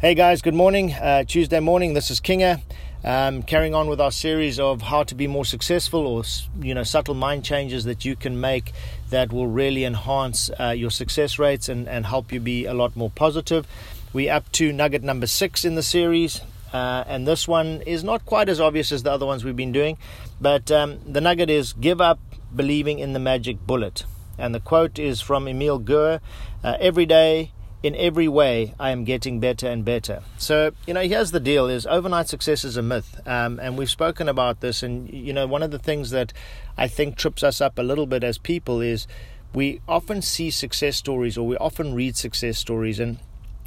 Hey guys, good morning. Uh, Tuesday morning, this is Kinga. Um, carrying on with our series of how to be more successful or you know subtle mind changes that you can make that will really enhance uh, your success rates and, and help you be a lot more positive. We're up to nugget number six in the series, uh, and this one is not quite as obvious as the other ones we've been doing, but um, the nugget is give up believing in the magic bullet. And the quote is from Émile Coué uh, Every day in every way I am getting better and better. So, you know, here's the deal is overnight success is a myth. Um, and we've spoken about this and you know, one of the things that I think trips us up a little bit as people is we often see success stories or we often read success stories and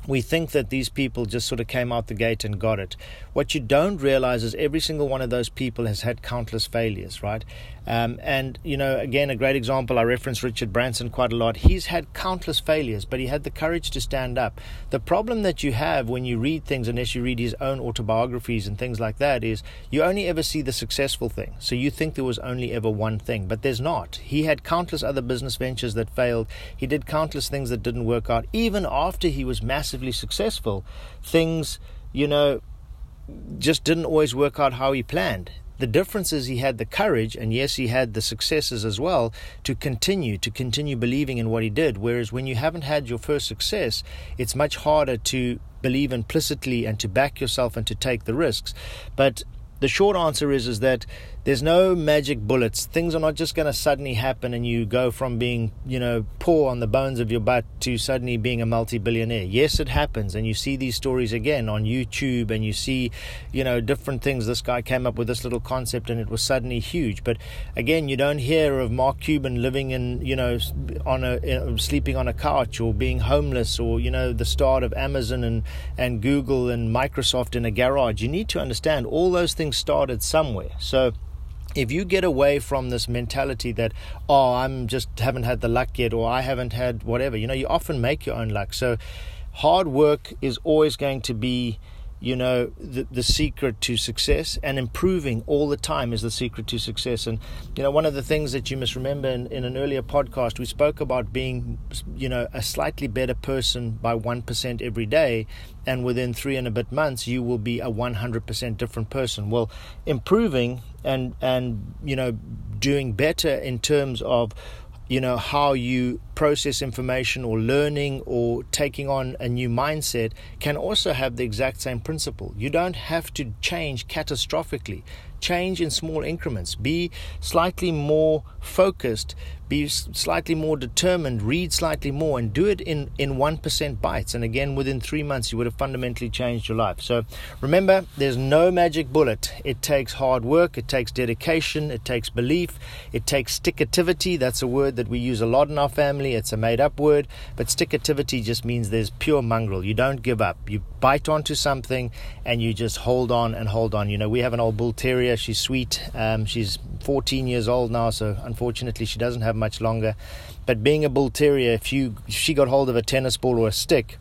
we think that these people just sort of came out the gate and got it. What you don't realize is every single one of those people has had countless failures, right? Um, and, you know, again, a great example, I reference Richard Branson quite a lot. He's had countless failures, but he had the courage to stand up. The problem that you have when you read things, unless you read his own autobiographies and things like that, is you only ever see the successful thing. So you think there was only ever one thing, but there's not. He had countless other business ventures that failed. He did countless things that didn't work out. Even after he was massively successful, things, you know, just didn't always work out how he planned. The difference is he had the courage, and yes, he had the successes as well, to continue, to continue believing in what he did. Whereas when you haven't had your first success, it's much harder to believe implicitly and to back yourself and to take the risks. But the short answer is is that there's no magic bullets. Things are not just going to suddenly happen and you go from being, you know, poor on the bones of your butt to suddenly being a multi-billionaire. Yes, it happens and you see these stories again on YouTube and you see, you know, different things. This guy came up with this little concept and it was suddenly huge. But again, you don't hear of Mark Cuban living in, you know, on a sleeping on a couch or being homeless or, you know, the start of Amazon and and Google and Microsoft in a garage. You need to understand all those things started somewhere. So if you get away from this mentality that oh i'm just haven't had the luck yet or i haven't had whatever you know you often make your own luck. So hard work is always going to be you know the, the secret to success and improving all the time is the secret to success. And you know one of the things that you must remember in, in an earlier podcast we spoke about being you know a slightly better person by 1% every day. And within three and a bit months you will be a 100% different person. Well improving and and you know doing better in terms of you know how you process information or learning or taking on a new mindset can also have the exact same principle. You don't have to change catastrophically. Change in small increments. Be slightly more focused be slightly more determined, read slightly more, and do it in, in 1% bites. And again, within three months, you would have fundamentally changed your life. So remember, there's no magic bullet. It takes hard work, it takes dedication, it takes belief, it takes stickativity. That's a word that we use a lot in our family. It's a made up word, but stickativity just means there's pure mongrel. You don't give up. You bite onto something and you just hold on and hold on. You know, we have an old bull terrier. She's sweet. Um, she's 14 years old now, so unfortunately, she doesn't have much longer. But being a bull terrier, if you if she got hold of a tennis ball or a stick,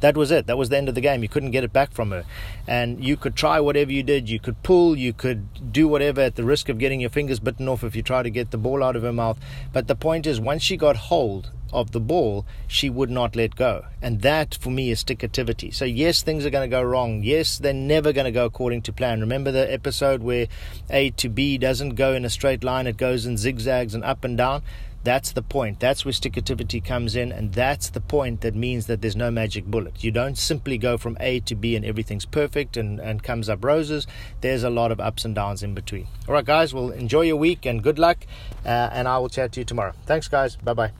that was it. That was the end of the game. You couldn't get it back from her. And you could try whatever you did. You could pull, you could do whatever at the risk of getting your fingers bitten off if you try to get the ball out of her mouth. But the point is, once she got hold of the ball, she would not let go. And that for me is stickativity. So, yes, things are going to go wrong. Yes, they're never going to go according to plan. Remember the episode where A to B doesn't go in a straight line, it goes in zigzags and up and down? That's the point. That's where stickativity comes in, and that's the point that means that there's no magic bullet. You don't simply go from A to B and everything's perfect and, and comes up roses. There's a lot of ups and downs in between. All right, guys, well, enjoy your week and good luck, uh, and I will chat to you tomorrow. Thanks, guys. Bye bye.